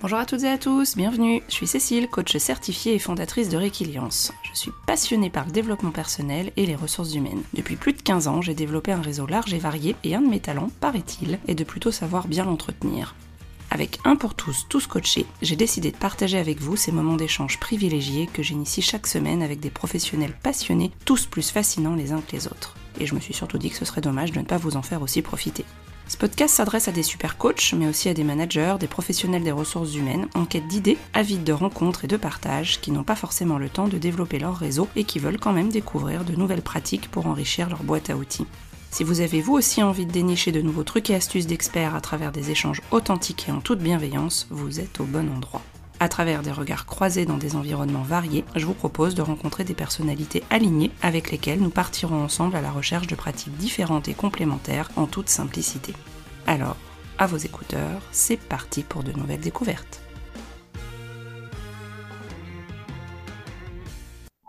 Bonjour à toutes et à tous, bienvenue. Je suis Cécile, coach certifiée et fondatrice de Réquiliance. Je suis passionnée par le développement personnel et les ressources humaines. Depuis plus de 15 ans, j'ai développé un réseau large et varié et un de mes talents, paraît-il, est de plutôt savoir bien l'entretenir. Avec un pour tous, tous coachés, j'ai décidé de partager avec vous ces moments d'échange privilégiés que j'initie chaque semaine avec des professionnels passionnés, tous plus fascinants les uns que les autres. Et je me suis surtout dit que ce serait dommage de ne pas vous en faire aussi profiter. Ce podcast s'adresse à des super coachs, mais aussi à des managers, des professionnels des ressources humaines, en quête d'idées, avides de rencontres et de partage, qui n'ont pas forcément le temps de développer leur réseau et qui veulent quand même découvrir de nouvelles pratiques pour enrichir leur boîte à outils. Si vous avez vous aussi envie de dénicher de nouveaux trucs et astuces d'experts à travers des échanges authentiques et en toute bienveillance, vous êtes au bon endroit. À travers des regards croisés dans des environnements variés, je vous propose de rencontrer des personnalités alignées avec lesquelles nous partirons ensemble à la recherche de pratiques différentes et complémentaires en toute simplicité. Alors, à vos écouteurs, c'est parti pour de nouvelles découvertes.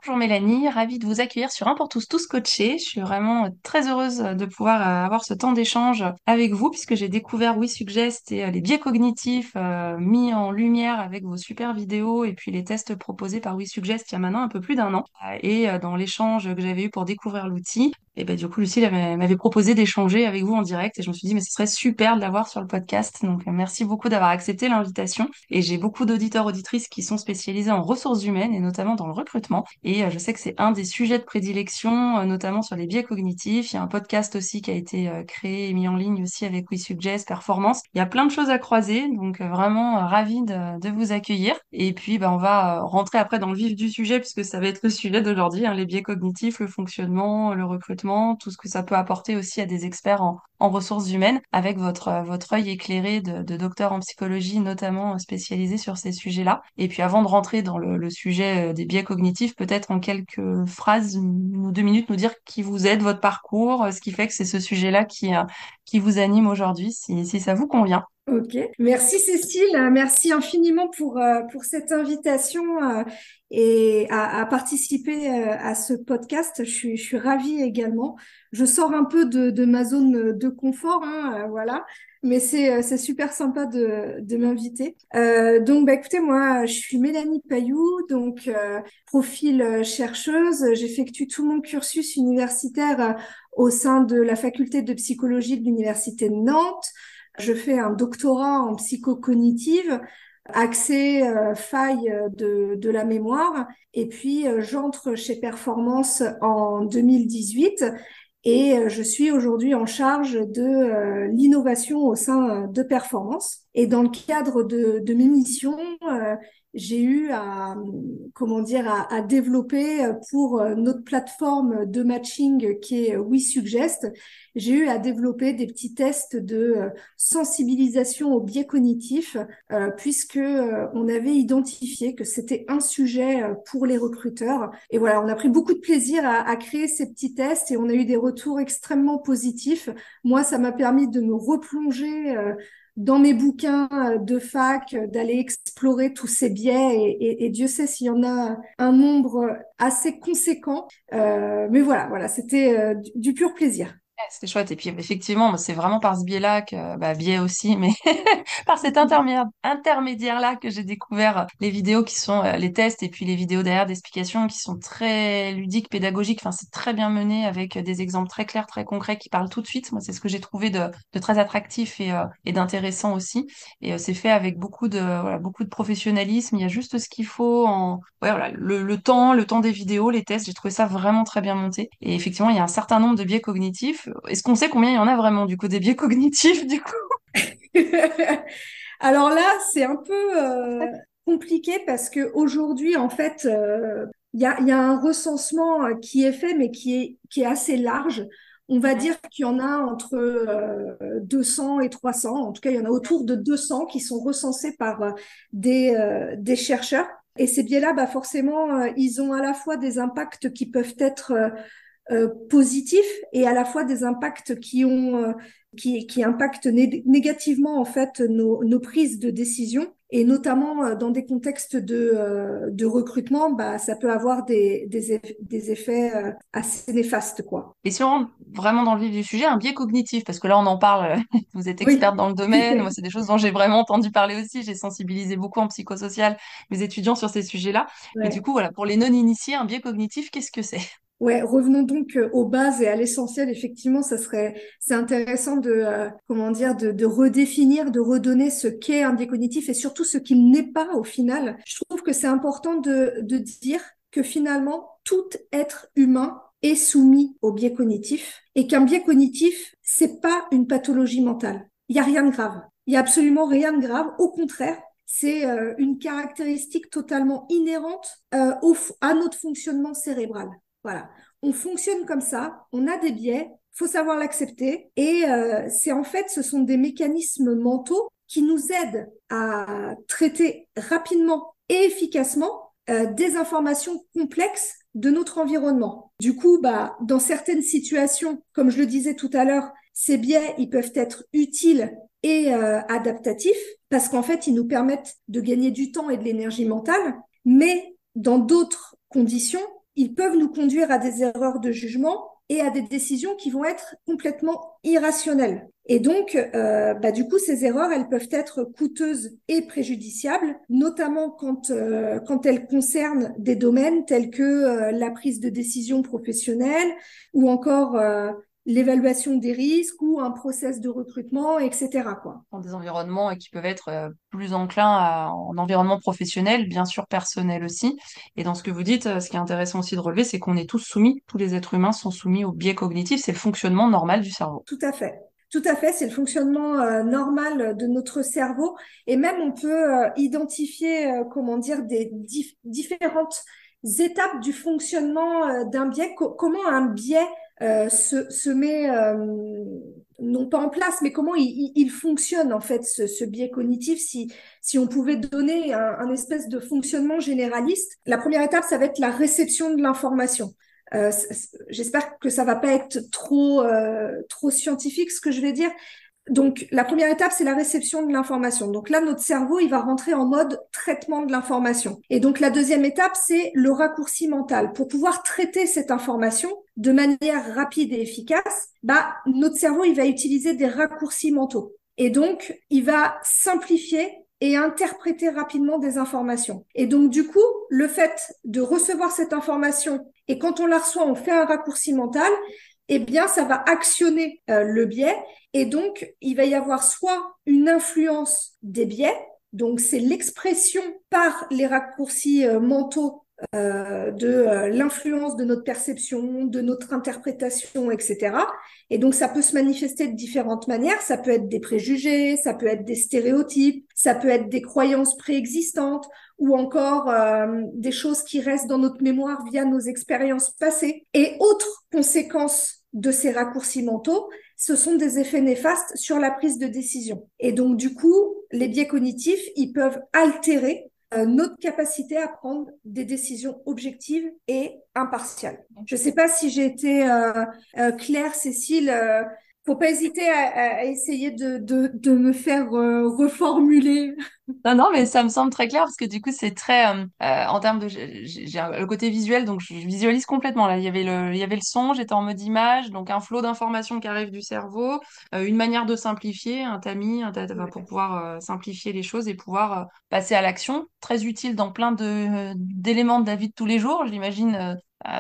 Bonjour Mélanie, ravie de vous accueillir sur Un pour tous, tous coachés. Je suis vraiment très heureuse de pouvoir euh, avoir ce temps d'échange avec vous puisque j'ai découvert Oui Suggest et euh, les biais cognitifs euh, mis en lumière avec vos super vidéos et puis les tests proposés par Oui Suggest il y a maintenant un peu plus d'un an. Et dans l'échange que j'avais eu pour découvrir l'outil, et ben du coup, Lucille m'avait proposé d'échanger avec vous en direct et je me suis dit, mais ce serait super de l'avoir sur le podcast. Donc, euh, merci beaucoup d'avoir accepté l'invitation. Et j'ai beaucoup d'auditeurs, auditrices qui sont spécialisés en ressources humaines et notamment dans le recrutement. Et euh, je sais que c'est un des sujets de prédilection, euh, notamment sur les biais cognitifs. Il y a un podcast aussi qui a été créé et mis en ligne aussi avec WeSuggest Performance. Il y a plein de choses à croiser. Donc, vraiment ravi de, vous accueillir. Et puis, ben, on va rentrer après dans le vif du sujet puisque ça va être le sujet d'aujourd'hui, hein, les biais cognitifs, le fonctionnement, le recrutement tout ce que ça peut apporter aussi à des experts en, ressources humaines, avec votre, votre œil éclairé de, de docteur en psychologie, notamment spécialisé sur ces sujets-là. Et puis avant de rentrer dans le, sujet euh, des biais cognitifs, peut-être en quelques phrases, ou deux minutes, nous dire qui vous êtes, votre parcours, ce qui fait que c'est ce sujet-là qui, euh, qui vous anime aujourd'hui, si, si ça vous convient. Ok, merci Cécile, merci infiniment pour, euh, pour cette invitation euh, et à, participer euh, à ce podcast. Je suis, je suis ravie également. Je sors un peu de, de ma zone de confort, hein, voilà, mais c'est super sympa de, de m'inviter. donc, bah, écoutez, moi, je suis Mélanie Payou, donc profil chercheuse. J'effectue tout mon cursus universitaire au sein de la faculté de psychologie de l'université de Nantes. Je fais un doctorat en psychocognitive, accès euh, faille de, de, la mémoire. Et puis, euh, j'entre chez Performance en 2018 et euh, je suis aujourd'hui en charge de l'innovation au sein de Performance. Et dans le cadre de, de mes missions, j'ai eu à comment dire à, à, développer pour notre plateforme de matching qui est WeSuggest. J'ai eu à développer des petits tests de sensibilisation au biais cognitif euh, puisque euh, on avait identifié que c'était un sujet pour les recruteurs. Et voilà, on a pris beaucoup de plaisir à, à créer ces petits tests et on a eu des retours extrêmement positifs. Moi, ça m'a permis de me replonger dans mes bouquins euh, de fac, euh, d'aller explorer tous ces biais et, Dieu sait s'il y en a un nombre assez conséquent. Euh, mais voilà, voilà, c'était du pur plaisir. C'est chouette. Et puis, effectivement, c'est vraiment par ce biais-là que, bah, biais aussi, mais par cet intermédiaire-là que j'ai découvert les vidéos qui sont euh, les tests et puis les vidéos derrière d'explications qui sont très ludiques, pédagogiques. Enfin, c'est très bien mené avec des exemples très clairs, très concrets qui parlent tout de suite. Moi, c'est ce que j'ai trouvé de, très attractif et, euh, d'intéressant aussi. Et euh, c'est fait avec beaucoup de, voilà, beaucoup de professionnalisme. Il y a juste ce qu'il faut en, ouais, voilà, le temps, le temps des vidéos, les tests. J'ai trouvé ça vraiment très bien monté. Et effectivement, il y a un certain nombre de biais cognitifs est-ce qu'on sait combien il y en a vraiment du coup des biais cognitifs du coup? Alors là, c'est un peu euh, compliqué parce que aujourd'hui, en fait, euh, il y, a, un recensement euh, qui est fait, mais qui est, qui est assez large. On va dire qu'il y en a entre 200 et 300. En tout cas, il y en a autour de 200 qui sont recensés par des, des chercheurs. Et ces biais-là, bah forcément, ils ont à la fois des impacts qui peuvent être euh, positifs et à la fois des impacts qui ont euh, qui, qui impactent négativement en fait nos, nos prises de décision. Et notamment dans des contextes de, de recrutement, bah, ça peut avoir des, des, des effets assez néfastes. Quoi. Et si on rentre vraiment dans le vif du sujet, un biais cognitif, parce que là on en parle, vous êtes experte dans le domaine, moi c'est des choses dont j'ai vraiment entendu parler aussi, j'ai sensibilisé beaucoup en psychosocial mes étudiants sur ces sujets-là. Et du coup, voilà, pour les non-initiés, un biais cognitif, qu'est-ce que c'est? Ouais, revenons donc euh, aux bases et à l'essentiel. Effectivement, ça serait, c'est intéressant de, euh, comment dire, de, de, redéfinir, de redonner ce qu'est un biais cognitif et surtout ce qu'il n'est pas au final. Je trouve que c'est important de, de dire que finalement, tout être humain est soumis au biais cognitif et qu'un biais cognitif, c'est pas une pathologie mentale. Il y a rien de grave. Il y a absolument rien de grave. Au contraire, c'est euh, une caractéristique totalement inhérente au, à notre fonctionnement cérébral. Voilà, on fonctionne comme ça, on a des biais, faut savoir l'accepter et euh, c'est en fait ce sont des mécanismes mentaux qui nous aident à traiter rapidement et efficacement euh, des informations complexes de notre environnement. Du coup, bah dans certaines situations, comme je le disais tout à l'heure, ces biais ils peuvent être utiles et euh, adaptatifs parce qu'en fait ils nous permettent de gagner du temps et de l'énergie mentale, mais dans d'autres conditions, ils peuvent nous conduire à des erreurs de jugement et à des décisions qui vont être complètement irrationnelles. Et donc, euh, bah, du coup, ces erreurs, elles peuvent être coûteuses et préjudiciables, notamment quand, euh, quand elles concernent des domaines tels que euh, la prise de décision professionnelle ou encore l'évaluation des risques ou un process de recrutement, etc. Quoi. Dans des environnements qui peuvent être euh, plus enclins à, en environnement professionnel, bien sûr personnel aussi. Et dans ce que vous dites, euh, ce qui est intéressant aussi de relever, c'est qu'on est tous soumis, tous les êtres humains sont soumis au biais cognitif, c'est le fonctionnement normal du cerveau. Tout à fait. Tout à fait, c'est le fonctionnement euh, normal de notre cerveau et même on peut identifier, comment dire, des différentes étapes du fonctionnement d'un biais, comment un biais euh, se, se, met euh, non pas en place, mais comment il, il fonctionne en fait ce, ce, biais cognitif. Si, si on pouvait donner un, un, espèce de fonctionnement généraliste, la première étape, ça va être la réception de l'information. Euh, J'espère que ça va pas être trop euh, trop scientifique ce que je vais dire, donc, la première étape, c'est la réception de l'information. Donc là, notre cerveau, il va rentrer en mode traitement de l'information. Et donc, la deuxième étape, c'est le raccourci mental. Pour pouvoir traiter cette information de manière rapide et efficace, bah, notre cerveau, il va utiliser des raccourcis mentaux. Et donc, il va simplifier et interpréter rapidement des informations. Et donc, du coup, le fait de recevoir cette information et quand on la reçoit, on fait un raccourci mental, eh bien, ça va actionner euh, le biais et donc, il va y avoir soit une influence des biais, donc c'est l'expression par les raccourcis euh, mentaux euh, de euh, l'influence de notre perception, de notre interprétation, etc. Et donc, ça peut se manifester de différentes manières. Ça peut être des préjugés, ça peut être des stéréotypes, ça peut être des croyances préexistantes ou encore des choses qui restent dans notre mémoire via nos expériences passées. Et autre conséquence de ces raccourcis mentaux, ce sont des effets néfastes sur la prise de décision. Et donc, du coup, les biais cognitifs, ils peuvent altérer euh, notre capacité à prendre des décisions objectives et impartiales. Je ne sais pas si j'ai été euh, euh, claire, Cécile. Faut pas hésiter à, essayer de, de, de, me faire reformuler non, non, mais ça me semble très clair parce que du coup, c'est très euh, euh, en termes de j'ai le côté visuel, donc je visualise complètement là. Il y avait le, il y avait le son, j'étais en mode image, donc un flot d'informations qui arrive du cerveau, euh, une manière de simplifier, un tamis, un pour pouvoir simplifier les choses et pouvoir passer à l'action. Très utile dans plein de d'éléments de la vie de tous les jours. J'imagine euh,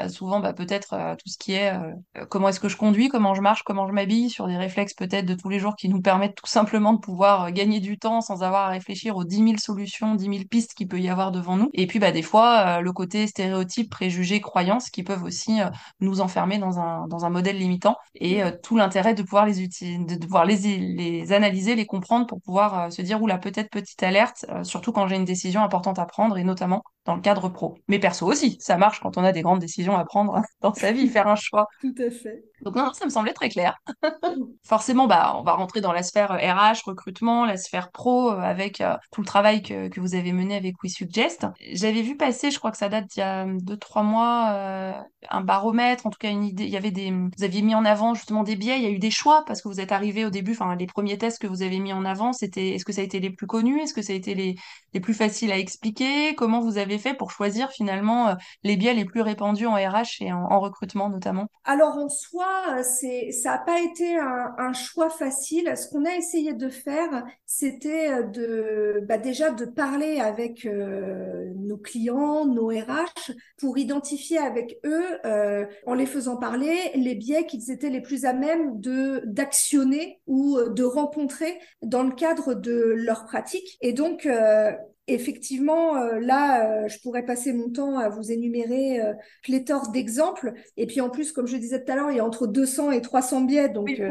souvent, bah, peut-être euh, tout ce qui est euh, comment est-ce que je conduis, comment je marche, comment je m'habille, sur des réflexes peut-être de tous les jours qui nous permettent tout simplement de pouvoir gagner du temps sans avoir à réfléchir aux 10 000 solutions, 10 000 pistes qu'il peut y avoir devant nous. Et puis, bah, des fois, le côté stéréotype, préjugés, croyances qui peuvent aussi nous enfermer dans un, dans un modèle limitant. Et tout l'intérêt de pouvoir les utiliser, de pouvoir les, les analyser, les comprendre pour pouvoir se dire, oula, peut-être petite alerte, surtout quand j'ai une décision importante à prendre et notamment dans le cadre pro. Mais perso aussi, ça marche quand on a des grandes décisions à prendre dans sa vie, faire un choix. Tout à fait. Donc non, ça me semblait très clair. Forcément, bah, on va rentrer dans la sphère RH, recrutement, la sphère pro, euh, avec euh, tout le travail que, que vous avez mené avec WeSuggest. J'avais vu passer, je crois que ça date d'il y a deux, trois mois, euh, un baromètre, en tout cas une idée. Il y avait des, vous aviez mis en avant justement des biais. Il y a eu des choix parce que vous êtes arrivé au début. Enfin, les premiers tests que vous avez mis en avant, c'était, est-ce que ça a été les plus connus, est-ce que ça a été les, les plus faciles à expliquer Comment vous avez fait pour choisir finalement les biais les plus répandus? En RH et en, en recrutement notamment Alors en soi c'est, ça n'a pas été un, choix facile. Ce qu'on a essayé de faire, c'était de, bah déjà de parler avec euh, nos clients, nos RH, pour identifier avec eux, euh, en les faisant parler, les biais qu'ils étaient les plus à même de d'actionner ou de rencontrer dans le cadre de leur pratique. Et donc, euh, effectivement, euh, là, euh, je pourrais passer mon temps à vous énumérer euh, pléthore d'exemples. Et puis en plus, comme je disais tout à l'heure, il y a entre 200 et 300 biais, donc oui.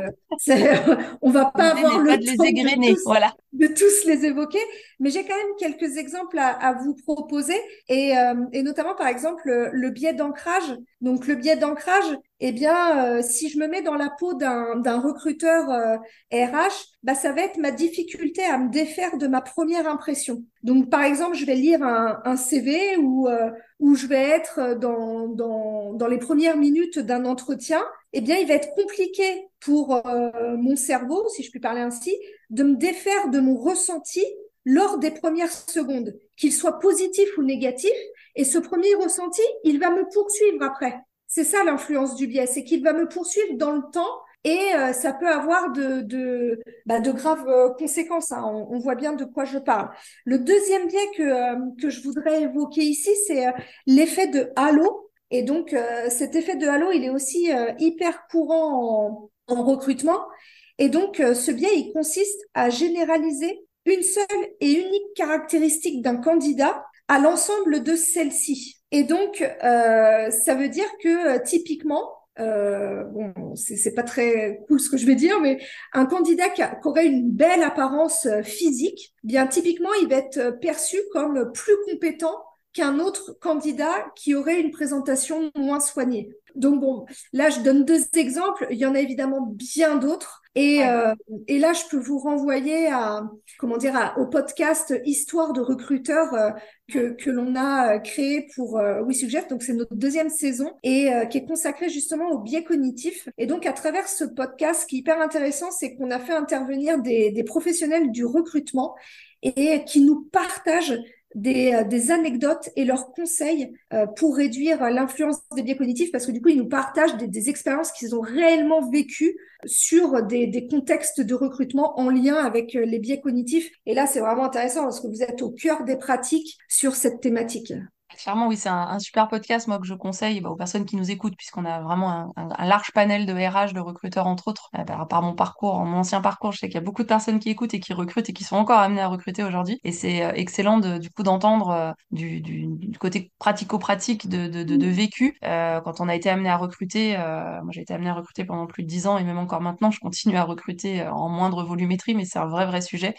on va pas avoir le temps de, tous, voilà. de, tous, les évoquer. Mais j'ai quand même quelques exemples à, à vous proposer, et, et, notamment par exemple le, le biais d'ancrage. Donc le biais d'ancrage, eh bien, si je me mets dans la peau d'un recruteur RH, bah, ça va être ma difficulté à me défaire de ma première impression. Donc, par exemple, je vais lire un, un CV où, euh, où je vais être dans, dans, dans les premières minutes d'un entretien. Eh bien, il va être compliqué pour euh, mon cerveau, si je puis parler ainsi, de me défaire de mon ressenti lors des premières secondes, qu'il soit positif ou négatif. Et ce premier ressenti, il va me poursuivre après. C'est ça l'influence du biais, c'est qu'il va me poursuivre dans le temps et euh, ça peut avoir de, bah, graves euh, conséquences. Hein. On, voit bien de quoi je parle. Le deuxième biais que, euh, je voudrais évoquer ici, c'est l'effet de halo. Et donc, cet effet de halo, il est aussi hyper courant en, en, recrutement. Et donc, ce biais, il consiste à généraliser une seule et unique caractéristique d'un candidat à l'ensemble de celles-ci. Et donc, ça veut dire que typiquement, euh, bon, c'est pas très cool ce que je vais dire, mais un candidat qui, aurait une belle apparence euh, physique, bien typiquement, il va être euh, perçu comme plus compétent qu'un autre candidat qui aurait une présentation moins soignée. Donc bon, là je donne deux exemples. Il y en a évidemment bien d'autres. Et, euh, et là je peux vous renvoyer à comment dire au podcast Histoire de recruteurs euh, que, que l'on a créé pour euh, WeSuggest. Donc c'est notre deuxième saison et euh, qui est consacrée justement au biais cognitif. Et donc à travers ce podcast, ce qui est hyper intéressant, c'est qu'on a fait intervenir des, des professionnels du recrutement et qui nous partagent des, euh, des, anecdotes et leurs conseils euh, pour réduire l'influence des biais cognitifs parce que du coup, ils nous partagent des, expériences qu'ils ont réellement vécues sur des, des, contextes de recrutement en lien avec euh, les biais cognitifs. Et là, c'est vraiment intéressant parce que vous êtes au cœur des pratiques sur cette thématique. Clairement, oui, c'est un, super podcast, moi, que je conseille bah, aux personnes qui nous écoutent, puisqu'on a vraiment un, large panel de RH, de recruteurs, entre autres. Euh, bah, par mon parcours, mon ancien parcours, je sais qu'il y a beaucoup de personnes qui écoutent et qui recrutent et qui sont encore amenées à recruter aujourd'hui. Et c'est euh, excellent, de, du coup, d'entendre euh, du, côté pratico-pratique de, de, de, vécu. Euh, quand on a été amené à recruter, moi, j'ai été amené à recruter pendant plus de dix ans, et même encore maintenant, je continue à recruter en moindre volumétrie, mais c'est un vrai, vrai sujet.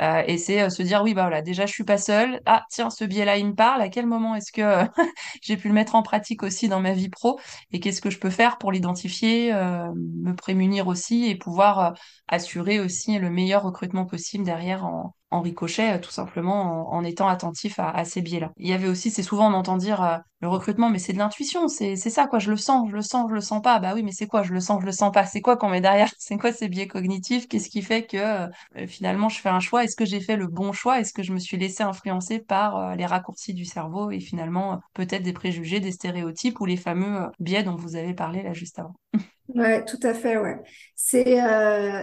Euh, et c'est euh, se dire oui bah voilà déjà je suis pas seule. Ah tiens ce biais-là il me parle. À quel moment est-ce que j'ai pu le mettre en pratique aussi dans ma vie pro? Et qu'est-ce que je peux faire pour l'identifier euh, me prémunir aussi et pouvoir euh, assurer aussi le meilleur recrutement possible derrière en, en ricochet, euh, tout simplement en, étant attentif à, ces biais-là. Il y avait aussi, c'est souvent on entend dire euh, le recrutement, mais c'est de l'intuition, c'est ça quoi, je le sens, je le sens, je le sens pas. Bah oui, mais c'est quoi, je le sens, je le sens pas? C'est quoi qu'on met derrière? C'est quoi ces biais cognitifs? Qu'est-ce qui fait que euh, finalement je fais un choix? Est-ce que j'ai fait le bon choix? Est-ce que je me suis laissé influencer par les raccourcis du cerveau et finalement peut-être des préjugés, des stéréotypes ou les fameux biais dont vous avez parlé là juste avant? Ouais, tout à fait, ouais. C'est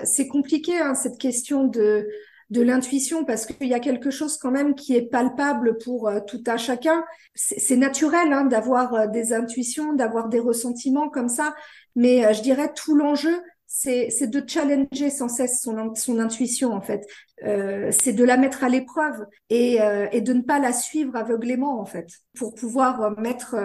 c'est compliqué hein, cette question de de l'intuition parce qu'il y a quelque chose quand même qui est palpable pour euh, tout un chacun. C'est naturel hein, d'avoir euh, des intuitions, d'avoir des ressentiments comme ça, mais euh, je dirais tout l'enjeu, c'est de challenger sans cesse son, son intuition en fait. Euh, c'est de la mettre à l'épreuve et, euh, et, de ne pas la suivre aveuglément en fait, pour pouvoir mettre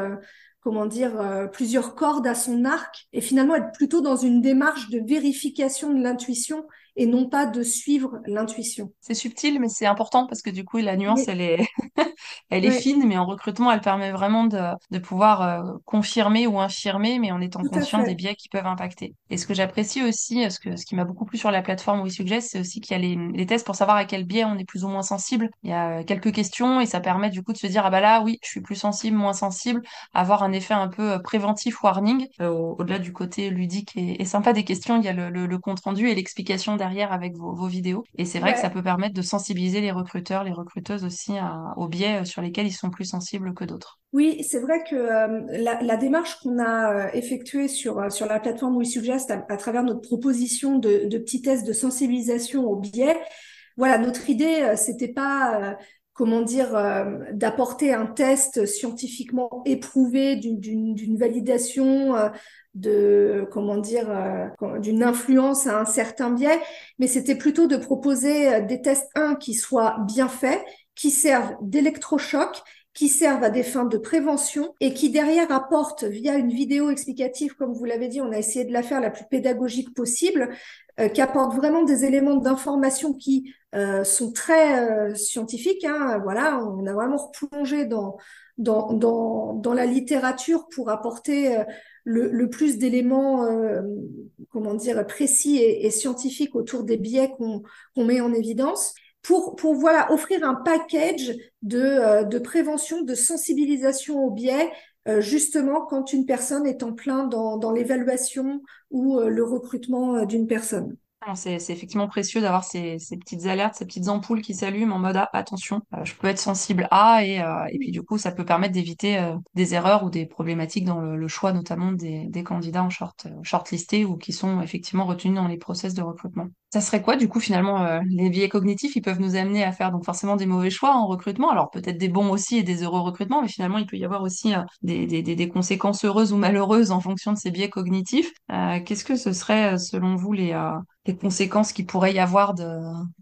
comment dire, plusieurs cordes à son arc et finalement être plutôt dans une démarche de vérification de l'intuition et non pas de suivre l'intuition. C'est subtil, mais c'est important parce que du coup, la nuance, Mais, elle est, elle est fine, mais en recrutement, elle permet vraiment de, de pouvoir euh, confirmer ou infirmer, mais en étant tout conscient des biais qui peuvent impacter. Et ce que j'apprécie aussi, ce que, ce qui m'a beaucoup plu sur la plateforme WeSuggest, c'est aussi qu'il y a les, les tests pour savoir à quel biais on est plus ou moins sensible. Il y a euh, quelques questions et ça permet du coup de se dire, ah bah là, oui, je suis plus sensible, moins sensible, avoir un effet un peu euh, préventif, warning. Euh, au- au-delà du côté ludique et, et sympa des questions, il y a le, le, le compte-rendu et l'explication derrière avec vos, vos vidéos. Et c'est vrai que ça peut permettre de sensibiliser les recruteurs, les recruteuses aussi à- aux biais euh, sur lesquels ils sont plus sensibles que d'autres. Oui, c'est vrai que euh, la, la démarche qu'on a euh, effectuée sur, sur la plateforme WeSuggest à, à travers notre proposition de, de petits tests de sensibilisation au biais, voilà, notre idée, c'était pas, comment dire, euh, d'apporter un test scientifiquement éprouvé d'une validation euh, de, comment dire, euh, d'une influence à un certain biais, mais c'était plutôt de proposer euh, des tests, un, qui soient bien faits, qui servent d'électrochoc qui servent à des fins de prévention et qui derrière apportent via une vidéo explicative, comme vous l'avez dit, on a essayé de la faire la plus pédagogique possible, euh, qui apporte vraiment des éléments d'information qui euh, sont très euh, scientifiques. Hein. Voilà, on a vraiment replongé dans, dans, dans, dans la littérature pour apporter euh, le, le, plus d'éléments, euh, comment dire, précis et, et, scientifiques autour des biais qu'on qu met en évidence pour, pour voilà, offrir un package de, de prévention, de sensibilisation au biais, euh, justement quand une personne est en plein dans, l'évaluation ou euh, le recrutement d'une personne. C'est effectivement précieux d'avoir ces, petites alertes, ces petites ampoules qui s'allument en mode ah, attention, euh, je peux être sensible à et, euh, et puis du coup ça peut permettre d'éviter euh, des erreurs ou des problématiques dans le, choix notamment des, candidats en short shortlistés ou qui sont effectivement retenus dans les process de recrutement. Ça serait quoi du coup finalement les biais cognitifs ils peuvent nous amener à faire donc forcément des mauvais choix en recrutement? Alors peut-être des bons aussi et des heureux recrutements mais finalement il peut y avoir aussi des, conséquences heureuses ou malheureuses en fonction de ces biais cognitifs. Qu'est-ce que ce serait selon vous les les conséquences qu'il pourrait y avoir de,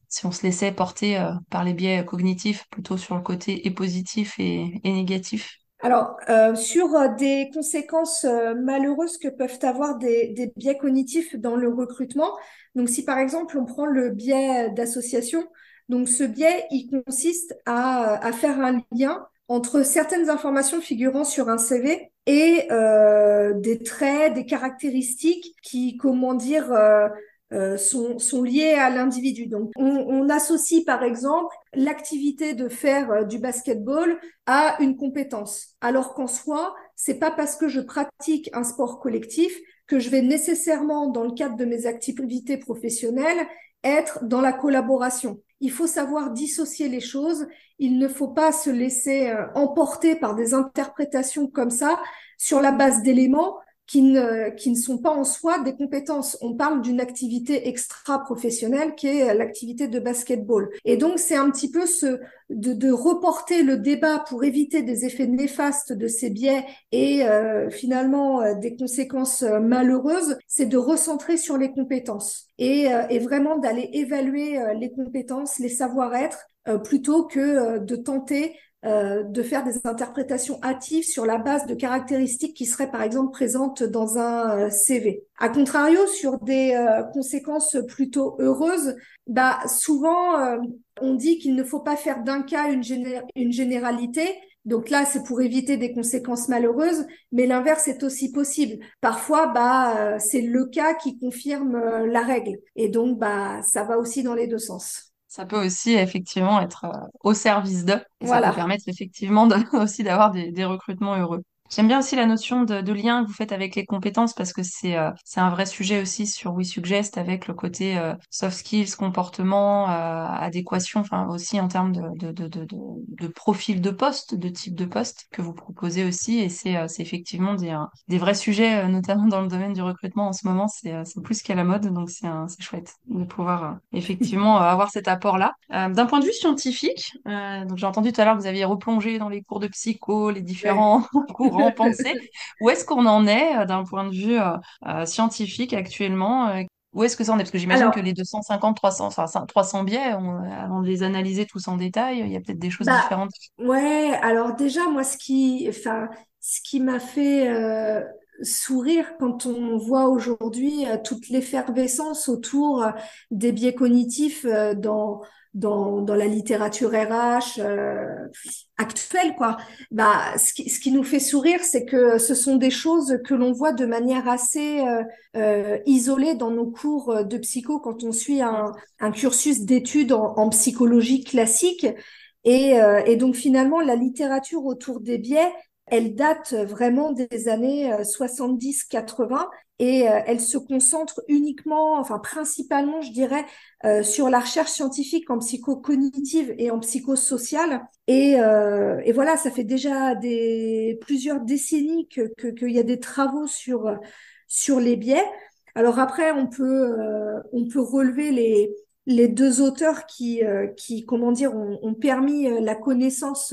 si on se laissait porter euh, par les biais cognitifs, plutôt sur le côté et positif et, négatif. Alors, euh, sur euh, des conséquences euh, malheureuses que peuvent avoir des, des, biais cognitifs dans le recrutement, donc si par exemple on prend le biais d'association, donc ce biais, il consiste à, à, faire un lien entre certaines informations figurant sur un CV et euh, des traits, des caractéristiques qui, comment dire, euh, sont, sont liées à l'individu. Donc, on, on, associe par exemple l'activité de faire euh, du basketball à une compétence, alors qu'en soi, c'est pas parce que je pratique un sport collectif que je vais nécessairement, dans le cadre de mes activités professionnelles, être dans la collaboration. Il faut savoir dissocier les choses. Il ne faut pas se laisser euh, emporter par des interprétations comme ça sur la base d'éléments qui ne, qui ne sont pas en soi des compétences. On parle d'une activité extra-professionnelle qui est l'activité de basketball. Et donc, c'est un petit peu ce, de, de, reporter le débat pour éviter des effets néfastes de ces biais et euh, finalement euh, des conséquences euh, malheureuses, c'est de recentrer sur les compétences et, euh, et vraiment d'aller évaluer euh, les compétences, les savoir-être, euh, plutôt que de tenter euh, de faire des interprétations hâtives sur la base de caractéristiques qui seraient par exemple présentes dans un euh, CV. A contrario, sur des euh, conséquences plutôt heureuses, bah, souvent euh, on dit qu'il ne faut pas faire d'un cas une, géné une généralité. Donc là, c'est pour éviter des conséquences malheureuses, mais l'inverse est aussi possible. Parfois, bah, c'est le cas qui confirme la règle, et donc bah, ça va aussi dans les deux sens ça peut aussi effectivement être euh, au service d'eux et voilà. ça peut permettre effectivement de, aussi d'avoir des, des recrutements heureux. J'aime bien aussi la notion de, de, lien que vous faites avec les compétences parce que c'est euh, c'est un vrai sujet aussi sur WeSuggest avec le côté euh, soft skills, comportement, euh, adéquation, enfin aussi en termes de, de, de, de, de profil de poste, de type de poste que vous proposez aussi et c'est euh, effectivement des, des vrais sujets, euh, notamment dans le domaine du recrutement en ce moment, c'est euh, plus qu'à la mode donc c'est chouette de pouvoir effectivement avoir cet apport-là. D'un point de vue scientifique, donc j'ai entendu tout à l'heure que vous aviez replongé dans les cours de psycho, les différents ouais. courants en pensée. Où est-ce qu'on en est d'un point de vue euh, scientifique actuellement Où est-ce que ça en est? Parce que j'imagine que les 250, 300, enfin 300 biais, on, avant de les analyser tous en détail, il y a peut-être des choses bah, différentes. Ouais, alors déjà, moi, ce qui, enfin, ce qui m'a fait euh, sourire quand on voit aujourd'hui toute l'effervescence autour des biais cognitifs dans dans, dans la littérature RH euh, actuelle, quoi. Bah, ce qui, ce qui nous fait sourire, c'est que ce sont des choses que l'on voit de manière assez euh, euh, isolée dans nos cours de psycho quand on suit un, un cursus d'études en, en, psychologie classique. Et, euh, et donc finalement, la littérature autour des biais, elle date vraiment des années 70-80 euh, et euh, elle se concentre uniquement, enfin principalement, je dirais, euh, sur la recherche scientifique en psychocognitive et en psychosocial. Et, euh, et voilà, ça fait déjà des plusieurs décennies que qu'il y a des travaux sur sur les biais. Alors après, on peut on peut relever les les deux auteurs qui qui comment dire ont permis la connaissance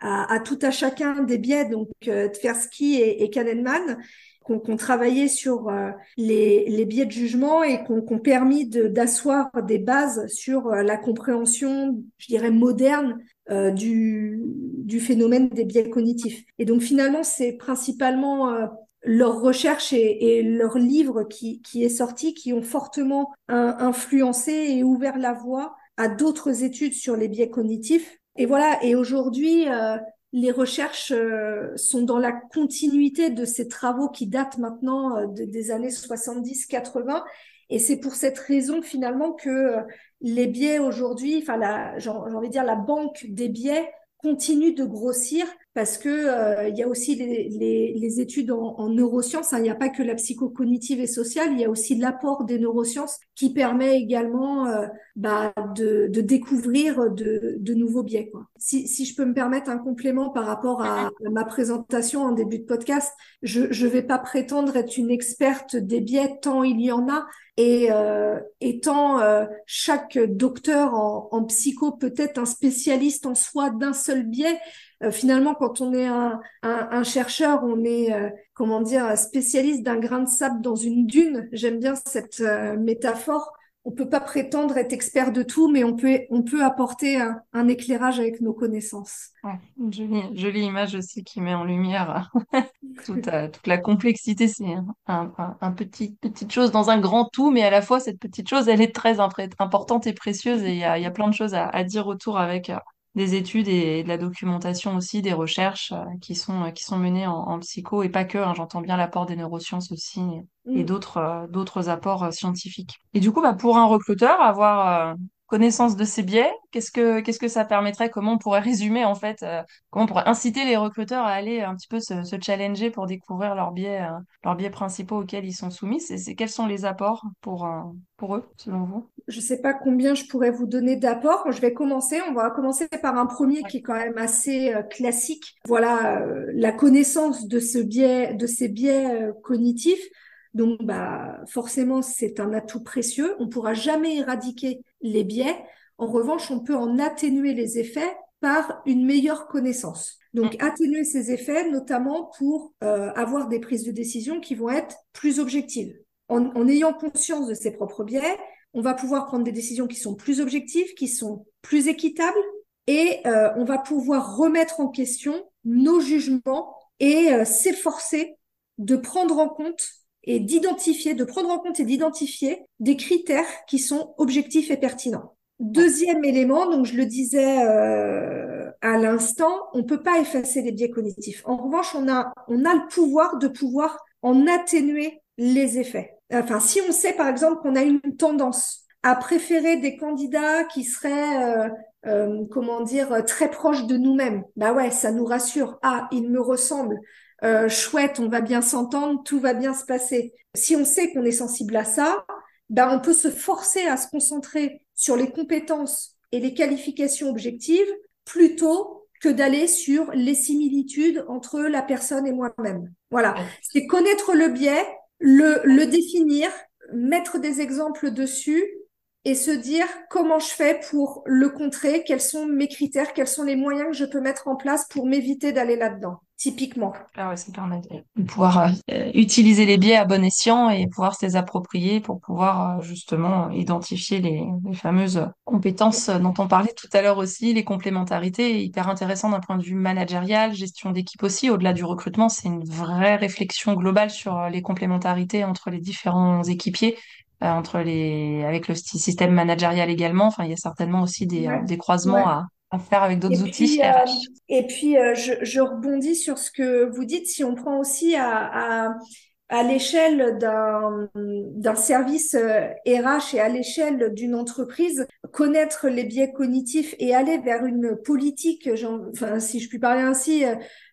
à, à, tout à chacun des biais, donc Tversky et, et Kahneman qu'on travaillait sur euh, les, les, biais de jugement et qu'on qu permis d'asseoir des bases sur euh, la compréhension, je dirais, moderne euh, du, du, phénomène des biais cognitifs. Et donc finalement, c'est principalement euh, leur recherche et, et, leur livre qui, qui est sorti qui ont fortement influencé et ouvert la voie à d'autres études sur les biais cognitifs. Et voilà, et aujourd'hui, euh, les recherches euh, sont dans la continuité de ces travaux qui datent maintenant euh, des années 70-80. Et c'est pour cette raison finalement que euh, les biais aujourd'hui, enfin, j'ai envie de dire la banque des biais continue de grossir parce que euh, il y a aussi les, les, les études en, en neurosciences. Hein. Il n'y a pas que la psychocognitive et sociale, il y a aussi l'apport des neurosciences qui permet également euh, bah, de, de, découvrir de, de, nouveaux biais. Quoi. Si, si, je peux me permettre un complément par rapport à, à ma présentation en début de podcast, je ne vais pas prétendre être une experte des biais tant il y en a. Et euh, étant euh, chaque docteur en, en psycho peut-être un spécialiste en soi d'un seul biais, euh, finalement, quand on est un, chercheur, on est, euh, comment dire, spécialiste d'un grain de sable dans une dune. J'aime bien cette euh, métaphore. On peut pas prétendre être expert de tout, mais on peut, on peut apporter un, éclairage avec nos connaissances. Ouais, une jolie, image aussi qui met en lumière toute, la complexité. C'est un, petit, petite chose dans un grand tout, mais à la fois, cette petite chose, elle est très importante et précieuse et il y a, y a plein de choses à, à dire autour avec des études et de la documentation aussi, des recherches euh, qui sont euh, qui sont menées en, en psycho et pas que. Hein, J'entends bien l'apport des neurosciences aussi et, et mm. d'autres euh, d'autres apports scientifiques. Et du coup, bah, pour un recruteur, avoir connaissance de ces biais, qu'est-ce que qu'est-ce que ça permettrait Comment on pourrait résumer en fait euh, Comment on pourrait inciter les recruteurs à aller un petit peu se, se challenger pour découvrir leurs biais euh, leurs biais principaux auxquels ils sont soumis? C'est quels sont les apports pour euh, pour eux selon vous? Je sais pas combien je pourrais vous donner d'apports. Je vais commencer. On va commencer par un premier qui est quand même assez classique. Voilà la connaissance de ce biais de ces biais cognitifs. Donc, bah, forcément, c'est un atout précieux. On ne pourra jamais éradiquer les biais. En revanche, on peut en atténuer les effets par une meilleure connaissance. Donc, mm. atténuer ces effets, notamment pour euh, avoir des prises de décision qui vont être plus objectives. En, en, ayant conscience de ses propres biais, on va pouvoir prendre des décisions qui sont plus objectives, qui sont plus équitables, et euh, on va pouvoir remettre en question nos jugements et euh, s'efforcer de prendre en compte et d'identifier, de prendre en compte et d'identifier des critères qui sont objectifs et pertinents. Deuxième élément, donc je le disais euh, à l'instant, on peut pas effacer les biais cognitifs. En revanche, on a on a le pouvoir de pouvoir en atténuer les effets. Enfin, si on sait par exemple qu'on a une tendance à préférer des candidats qui seraient euh, euh, comment dire très proches de nous-mêmes, bah ouais, ça nous rassure. Ah, il me ressemble euh, chouette, on va bien s'entendre, tout va bien se passer. Si on sait qu'on est sensible à ça, ben on peut se forcer à se concentrer sur les compétences et les qualifications objectives plutôt que d'aller sur les similitudes entre la personne et moi-même. Voilà, c'est connaître le biais, le, le définir, mettre des exemples dessus et se dire comment je fais pour le contrer, quels sont mes critères, quels sont les moyens que je peux mettre en place pour m'éviter d'aller là-dedans, typiquement. Ah ouais, ça permet de pouvoir euh, utiliser les biais à bon escient et pouvoir se les approprier pour pouvoir euh, justement identifier les, les, fameuses compétences dont on parlait tout à l'heure aussi, les complémentarités, hyper intéressant d'un point de vue managérial, gestion d'équipe aussi, au-delà du recrutement, c'est une vraie réflexion globale sur euh, les complémentarités entre les différents équipiers euh, entre les, avec le système managérial également. Enfin, il y a certainement aussi des, Ouais. des croisements Ouais. à, à faire avec d'autres outils puis, euh, RH. et puis euh, je, je rebondis sur ce que vous dites. Si on prend aussi à, à, à l'échelle d'un d'un service euh, RH et à l'échelle d'une entreprise, connaître les biais cognitifs et aller vers une politique, enfin, si je puis parler ainsi,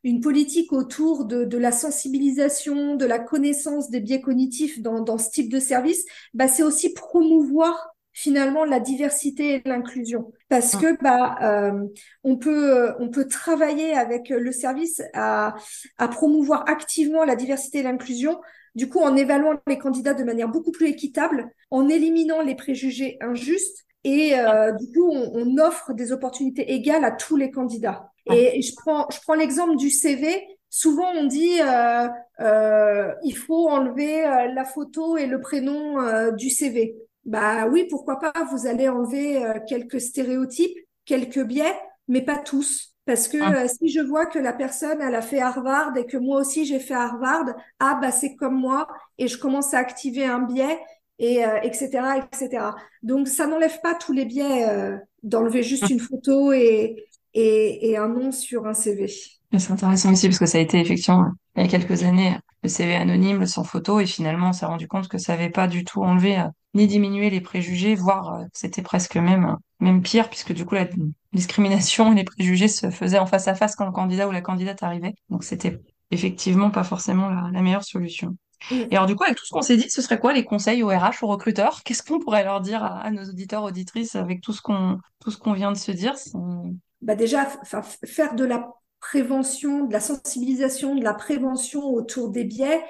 une politique autour de, de la sensibilisation, de la connaissance des biais cognitifs dans, dans ce type de service, bah, c'est aussi promouvoir finalement la diversité et l'inclusion. Parce Mm. que bah euh, on peut on peut travailler avec le service à à promouvoir activement la diversité et l'inclusion. Du coup en évaluant les candidats de manière beaucoup plus équitable en éliminant les préjugés injustes et euh, du coup on, on offre des opportunités égales à tous les candidats. Et, et je prends je prends l'exemple du CV souvent on dit euh, euh, il faut enlever euh, la photo et le prénom euh, du CV bah oui, pourquoi pas, vous allez enlever euh, quelques stéréotypes, quelques biais, mais pas tous. Parce que Mm. euh, si je vois que la personne, elle a fait Harvard et que moi aussi j'ai fait Harvard, ah bah c'est comme moi et je commence à activer un biais et euh, etc etc. Donc ça n'enlève pas tous les biais euh, d'enlever juste une photo et, et et un nom sur un CV. C'est intéressant aussi parce que ça a été effectivement il y a quelques années le CV anonyme, le sans photo, et finalement on s'est rendu compte que ça n'avait pas du tout enlevé ni diminué les préjugés, voire euh, c'était presque même euh, même pire puisque du coup la discrimination et les préjugés se faisaient en face à face quand le candidat ou la candidate arrivait. Donc c'était effectivement pas forcément la, la meilleure solution. Et alors du coup avec tout ce qu'on s'est dit, ce serait quoi les conseils aux RH, aux recruteurs? Qu'est-ce qu'on pourrait leur dire à, à nos auditeurs auditrices avec tout ce qu'on tout ce qu'on vient de se dire? C'est- bah déjà, faire de la prévention, de la sensibilisation, de la prévention autour des biais,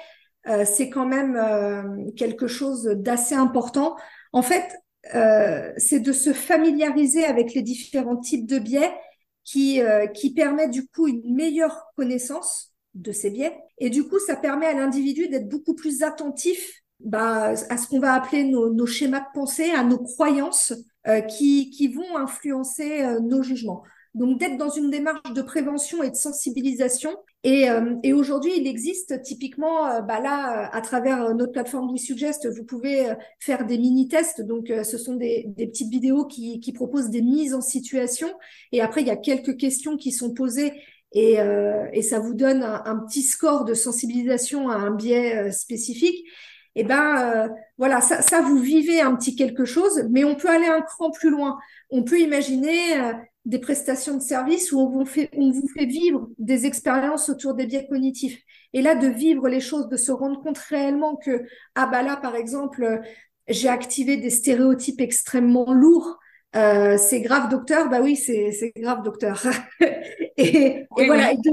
euh, c'est quand même euh, quelque chose d'assez important. En fait, euh, c'est de se familiariser avec les différents types de biais qui, qui permet du coup une meilleure connaissance de ces biais. Et du coup, ça permet à l'individu d'être beaucoup plus attentif bah, à ce qu'on va appeler nos, nos, schémas de pensée, à nos croyances qui, qui vont influencer nos jugements. Donc d'être dans une démarche de prévention et de sensibilisation. Et, euh, et aujourd'hui, il existe typiquement, euh, bah là, à travers notre plateforme WeSuggest, vous pouvez euh, faire des mini-tests. Donc ce sont des, des, petites vidéos qui, qui proposent des mises en situation. Et après, il y a quelques questions qui sont posées et, euh, et ça vous donne un, petit score de sensibilisation à un biais euh, spécifique. Et ben euh, voilà, ça, ça, vous vivez un petit quelque chose, mais on peut aller un cran plus loin. On peut imaginer euh, des prestations de services où on vous, fait, on vous fait vivre des expériences autour des biais cognitifs. Et là, de vivre les choses, de se rendre compte réellement que, ah bah là, par exemple, j'ai activé des stéréotypes extrêmement lourds. Euh, c'est grave, docteur. Bah oui, c'est grave, docteur. et, oui, et, voilà, oui.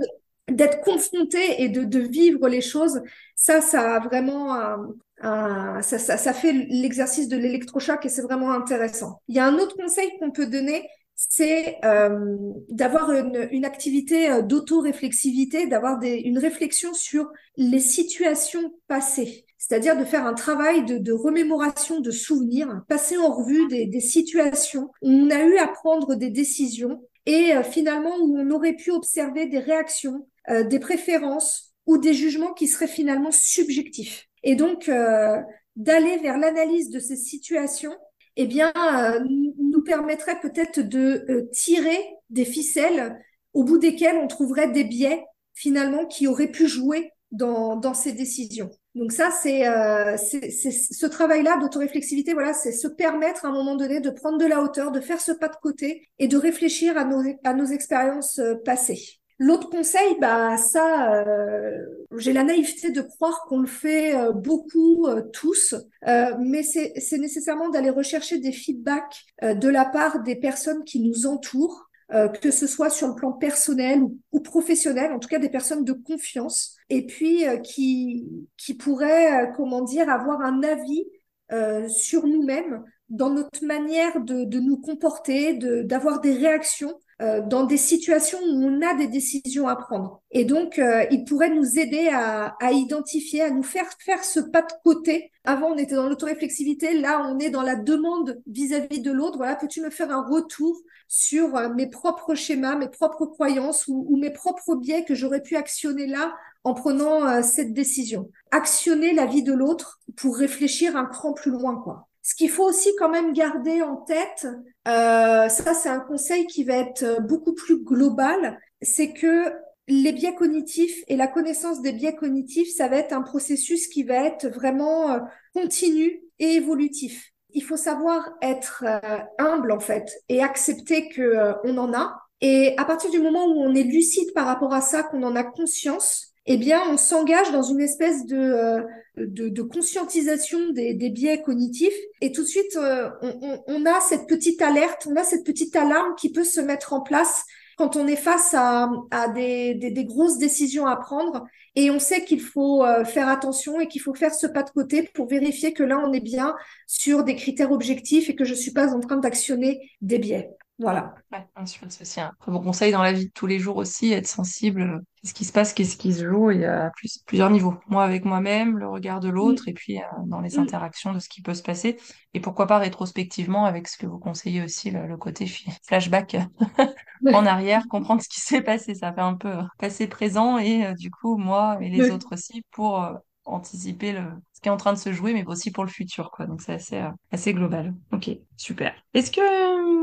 d'être confronté et de, de, vivre les choses, ça, ça a vraiment un, un, ça, ça, ça fait l'exercice de l'électrochoc et c'est vraiment intéressant. Il y a un autre conseil qu'on peut donner, c'est euh, d'avoir une, une, activité d'auto-réflexivité, d'avoir une réflexion sur les situations passées. C'est-à-dire de faire un travail de, de, remémoration de souvenirs, passer en revue des, des, situations où on a eu à prendre des décisions et euh, finalement où on aurait pu observer des réactions, euh, des préférences ou des jugements qui seraient finalement subjectifs. Et donc euh, d'aller vers l'analyse de ces situations eh bien, euh, nous permettrait peut-être de euh, tirer des ficelles au bout desquelles on trouverait des biais finalement qui auraient pu jouer dans, dans ces décisions. Donc ça, c'est euh, ce travail-là d'autoréflexivité, voilà, c'est se permettre à un moment donné de prendre de la hauteur, de faire ce pas de côté et de réfléchir à nos, à nos expériences euh, passées. L'autre conseil, bah ça, euh, j'ai la naïveté de croire qu'on le fait euh, beaucoup euh, tous, mais c'est nécessairement d'aller rechercher des feedbacks de la part des personnes qui nous entourent, que ce soit sur le plan personnel ou, professionnel, en tout cas des personnes de confiance, et puis qui qui pourraient, comment dire, avoir un avis sur nous-mêmes dans notre manière de, de nous comporter, d'avoir des réactions euh, dans des situations où on a des décisions à prendre. Et donc, euh, il pourrait nous aider à, à, identifier, à nous faire faire ce pas de côté. Avant, on était dans l'autoréflexivité, là, on est dans la demande vis-à-vis de l'autre. Voilà, peux-tu me faire un retour sur euh, mes propres schémas, mes propres croyances ou, ou mes propres biais que j'aurais pu actionner là en prenant cette décision? Actionner la vie de l'autre pour réfléchir un cran plus loin, quoi. Ce qu'il faut aussi quand même garder en tête, euh, ça c'est un conseil qui va être beaucoup plus global, c'est que les biais cognitifs et la connaissance des biais cognitifs, ça va être un processus qui va être vraiment euh, continu et évolutif. Il faut savoir être euh, humble en fait et accepter que euh, on en a. Et à partir du moment où on est lucide par rapport à ça, qu'on en a conscience, eh bien, on s'engage dans une espèce de, euh, de, de, conscientisation des, des, biais cognitifs et tout de suite, euh, on, on, a cette petite alerte, on a cette petite alarme qui peut se mettre en place quand on est face à, à des, des, des, grosses décisions à prendre et on sait qu'il faut euh, faire attention et qu'il faut faire ce pas de côté pour vérifier que là, on est bien sur des critères objectifs et que je suis pas en train d'actionner des biais. Voilà. Ouais, c'est aussi un très bon conseil dans la vie de tous les jours aussi, être sensible, euh, qu'est-ce qui se passe, qu'est-ce qui se joue, il y a plus, plusieurs niveaux. Moi avec moi-même, le regard de l'autre, et puis euh, dans les interactions de ce qui peut se passer. Et pourquoi pas rétrospectivement avec ce que vous conseillez aussi, le, côté flashback en arrière, comprendre ce qui s'est passé. Ça fait un peu euh, passé présent et du coup, moi et les autres aussi, pour anticiper le, ce qui est en train de se jouer, mais aussi pour le futur, quoi. Donc c'est assez, assez global. Ok, super. Est-ce que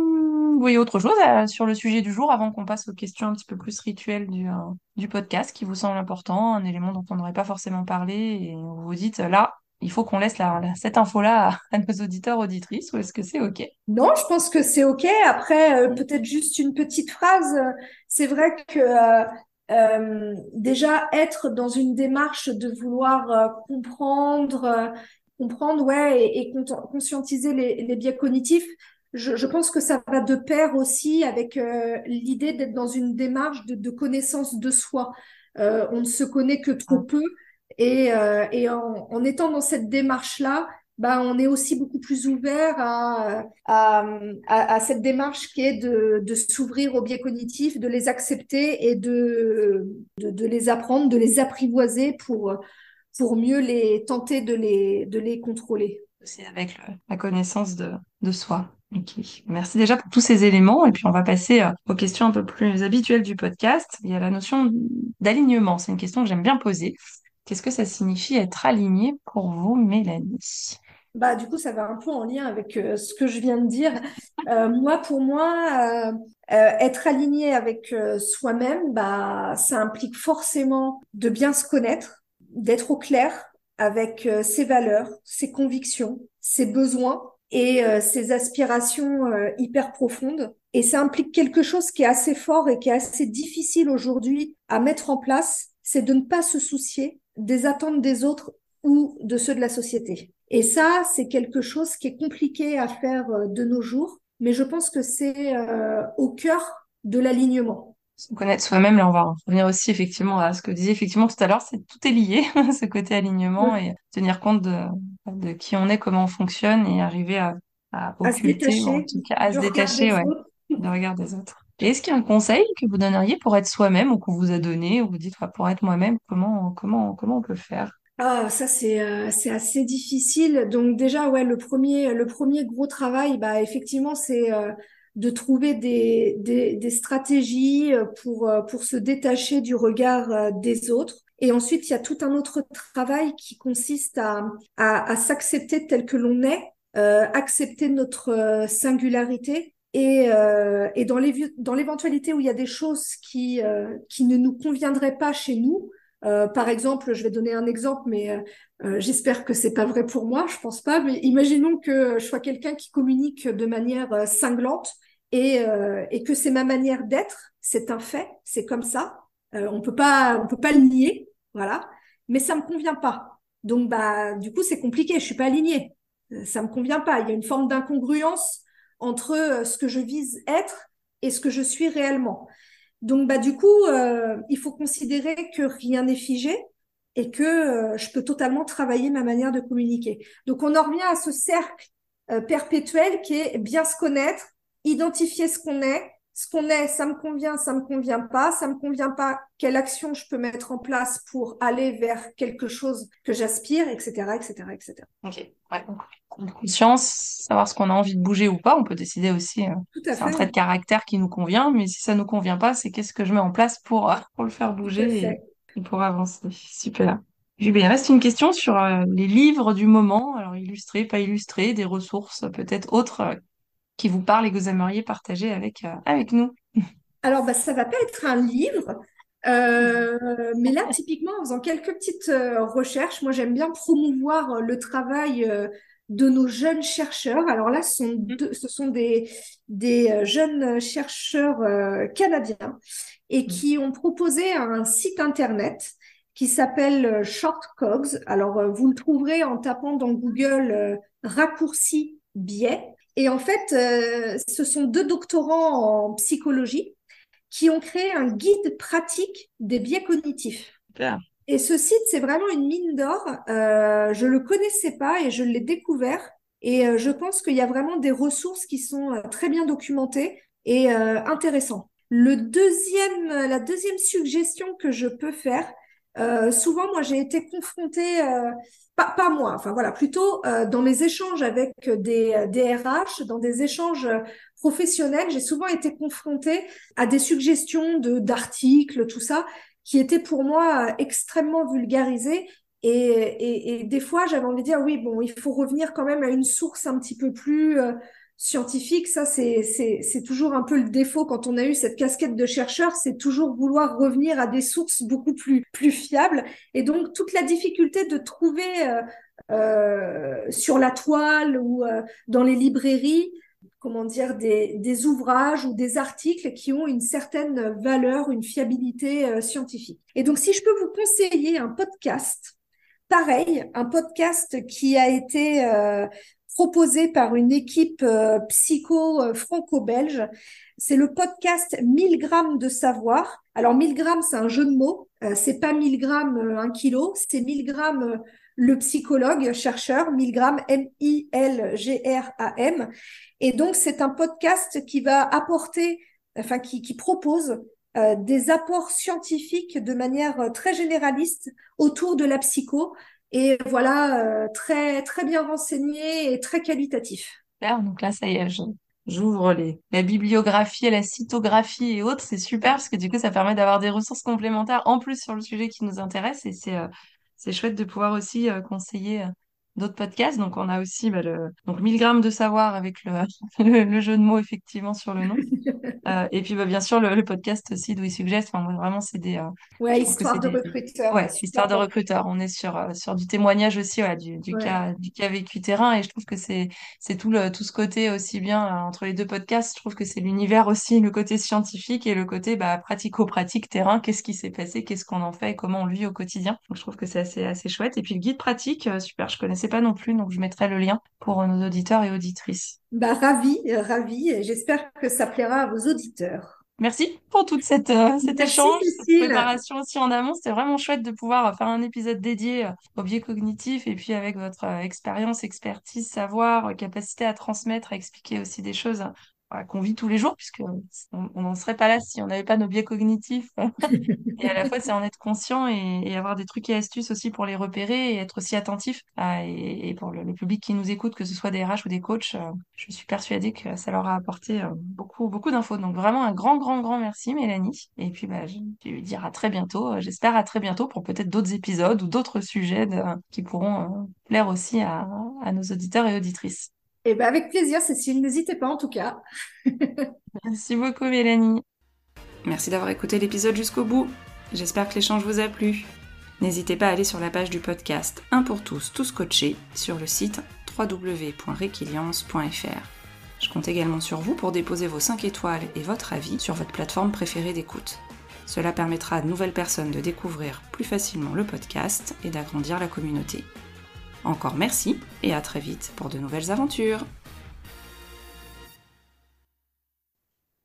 vous voyez autre chose euh, sur le sujet du jour avant qu'on passe aux questions un petit peu plus rituelles du, euh, du podcast qui vous semble important, un élément dont on n'aurait pas forcément parlé et vous vous dites là, il faut qu'on laisse la, cette info-là à, nos auditeurs, auditrices, ou est-ce que c'est OK? Non, je pense que c'est OK. Après, euh, peut-être juste une petite phrase. C'est vrai que déjà être dans une démarche de vouloir comprendre, comprendre, ouais, et, conscientiser les biais cognitifs, je, je, pense que ça va de pair aussi avec euh, l'idée d'être dans une démarche de, de connaissance de soi. Euh, on ne se connaît que trop peu et, euh, et en, en, étant dans cette démarche-là, bah, on est aussi beaucoup plus ouvert à, à, à, à cette démarche qui est de, de s'ouvrir aux biais cognitifs, de les accepter et de, de, de, les apprendre, de les apprivoiser pour, pour mieux les tenter de les, de les contrôler. C'est avec le, la connaissance de, de soi. Ok, merci déjà pour tous ces éléments et puis on va passer euh, aux questions un peu plus habituelles du podcast. Il y a la notion d'alignement, c'est une question que j'aime bien poser. Qu'est-ce que ça signifie être aligné pour vous, Mélanie? Bah, du coup, ça va un peu en lien avec euh, ce que je viens de dire. Euh, moi, pour moi, être aligné avec soi-même, bah, ça implique forcément de bien se connaître, d'être au clair avec ses valeurs, ses convictions, ses besoins et euh, ses aspirations euh, hyper profondes. Et ça implique quelque chose qui est assez fort et qui est assez difficile aujourd'hui à mettre en place, c'est de ne pas se soucier des attentes des autres ou de ceux de la société. Et ça, c'est quelque chose qui est compliqué à faire euh, de nos jours, mais je pense que c'est au cœur de l'alignement connaître soi-même, là, on va revenir aussi effectivement à ce que vous disiez effectivement tout à l'heure, c'est tout est lié, ce côté alignement et tenir compte de, de qui on est, comment on fonctionne et arriver à, à occulter, en tout cas à se détacher ouais, du regard des autres. Et est-ce qu'il y a un conseil que vous donneriez pour être soi-même ou qu'on vous a donné, ou vous dites pour être moi-même, comment, comment, comment on peut faire? Ah, ça c'est euh, c'est assez difficile. Donc déjà ouais, le premier le premier gros travail, bah effectivement c'est euh, de trouver des, des, des, stratégies euh, pour, euh, pour se détacher du regard euh, des autres. Et ensuite, il y a tout un autre travail qui consiste à, à, à s'accepter tel que l'on est, euh, accepter notre singularité. Et, euh, et dans l'éventualité où il y a des choses qui, euh, qui ne nous conviendraient pas chez nous, par exemple, je vais donner un exemple, mais j'espère que c'est pas vrai pour moi, je pense pas. Mais imaginons que je sois quelqu'un qui communique de manière cinglante et, euh, et que c'est ma manière d'être, c'est un fait, c'est comme ça. Euh, on peut pas, on peut pas le nier, voilà. Mais ça me convient pas. Donc bah du coup c'est compliqué, je suis pas alignée. Euh, ça me convient pas. Il y a une forme d'incongruence entre euh, ce que je vise être et ce que je suis réellement. Donc bah du coup euh, il faut considérer que rien n'est figé et que je peux totalement travailler ma manière de communiquer. Donc on en revient à ce cercle perpétuelle qui est bien se connaître, identifier ce qu'on est, ce qu'on est, ça me convient, ça me convient pas, ça me convient pas, quelle action je peux mettre en place pour aller vers quelque chose que j'aspire, etc., etc., etc. Ok, ouais. Conscience, savoir ce qu'on a envie de bouger ou pas, on peut décider aussi. Euh, c'est un trait de caractère qui nous convient, mais si ça nous convient pas, c'est qu'est-ce que je mets en place pour, euh, pour le faire bouger et, pour avancer. Super. il reste une question sur euh, les livres du moment, alors illustrés, pas illustrés, des ressources peut-être autres qui vous parle et que vous aimeriez partager avec, euh, avec nous Alors, bah, ça va pas être un livre, euh, mais là, typiquement, en faisant quelques petites euh, recherches, moi, j'aime bien promouvoir le travail de nos jeunes chercheurs. Alors là, ce sont, mm-hmm. ce sont des, des jeunes chercheurs canadiens et mm-hmm. qui ont proposé un site internet qui s'appelle Shortcogs. Alors, vous le trouverez en tapant dans Google raccourci biais. Et en fait, euh, ce sont deux doctorants en psychologie qui ont créé un guide pratique des biais cognitifs. Et ce site, c'est vraiment une mine d'or. Euh, je le connaissais pas et je l'ai découvert. Et euh, je pense qu'il y a vraiment des ressources qui sont euh, très bien documentées et intéressantes. Le deuxième, la deuxième suggestion que je peux faire, souvent, moi, j'ai été confrontée pas, moi, enfin voilà, plutôt euh, dans mes échanges avec des, des RH, dans des échanges professionnels, j'ai souvent été confrontée à des suggestions de d'articles, tout ça, qui étaient pour moi extrêmement vulgarisés. Et, et, et des fois, j'avais envie de dire, oui, bon, il faut revenir quand même à une source un petit peu plus euh, scientifique, ça c'est toujours un peu le défaut quand on a eu cette casquette de chercheur, c'est toujours vouloir revenir à des sources beaucoup plus, plus fiables. Et donc toute la difficulté de trouver euh, euh, sur la toile ou euh, dans les librairies, comment dire, des, des, ouvrages ou des articles qui ont une certaine valeur, une fiabilité scientifique. Et donc si je peux vous conseiller un podcast, pareil, un podcast qui a été proposé par une équipe euh, psycho euh, franco-belge. C'est le podcast 1000 grammes de savoir. Alors 1000 grammes, c'est un jeu de mots. Euh, c'est pas 1000 grammes un kilo, c'est 1000 grammes le psychologue, chercheur, 1000 grammes M-I-L-G-R-A-M. Et donc c'est un podcast qui va apporter, enfin qui, qui propose des apports scientifiques de manière très généraliste autour de la psycho et voilà, euh, très, très bien renseigné et très qualitatif. donc là, ça y est, j'ouvre les, la bibliographie, la cytographie et autres. C'est super parce que du coup, ça permet d'avoir des ressources complémentaires en plus sur le sujet qui nous intéresse et c'est euh, c'est chouette de pouvoir aussi euh, conseiller d'autres podcasts. Donc, on a aussi bah, le donc 1000 grammes de savoir avec le, le, jeu de mots effectivement sur le nom. euh, et puis, bah, bien sûr, le, le podcast aussi d'où il suggeste. Enfin, vraiment, c'est des. Euh, ouais, histoire de recruteur. Ouais, histoire de recruteur. On est sur, euh, sur du témoignage aussi, ouais, du, du, cas, du cas vécu terrain. Et je trouve que c'est tout, le, tout ce côté aussi bien euh, entre les deux podcasts. Je trouve que c'est l'univers aussi, le côté scientifique et le côté bah, pratico-pratique terrain. Qu'est-ce qui s'est passé? Qu'est-ce qu'on en fait? Et comment on le vit au quotidien? Donc, je trouve que c'est assez, assez chouette. Et puis, le guide pratique, super, je connaissais pas non plus, donc je mettrai le lien pour nos auditeurs et auditrices. Bah, ravi, ravi. J'espère que ça plaira à vos auditeurs. Merci pour toute cette euh, cet échange, cette préparation aussi en amont. C'était vraiment chouette de pouvoir faire un épisode dédié euh, au biais cognitif et puis avec votre euh, expérience, expertise, savoir, capacité à transmettre, à expliquer aussi des choses qu'on vit tous les jours, puisque on n'en serait pas là si on n'avait pas nos biais cognitifs. et à la fois, c'est en être conscient et, avoir des trucs et astuces aussi pour les repérer et être aussi attentif. et, pour le, public qui nous écoute, que ce soit des RH ou des coachs, euh, je suis persuadée que ça leur a apporté euh, beaucoup, beaucoup d'infos. Donc vraiment un grand, grand, grand merci, Mélanie. Et puis, bah, je vais dire à très bientôt. Euh, j'espère à très bientôt pour peut-être d'autres épisodes ou d'autres sujets qui pourront plaire aussi à nos auditeurs et auditrices. Eh ben avec plaisir, Cécile. N'hésitez pas en tout cas. Merci beaucoup, Mélanie. Merci d'avoir écouté l'épisode jusqu'au bout. J'espère que l'échange vous a plu. N'hésitez pas à aller sur la page du podcast Un pour tous, tous coachés sur le site www.requiliance.fr. Je compte également sur vous pour déposer vos 5 étoiles et votre avis sur votre plateforme préférée d'écoute. Cela permettra à de nouvelles personnes de découvrir plus facilement le podcast et d'agrandir la communauté. Encore merci et à très vite pour de nouvelles aventures.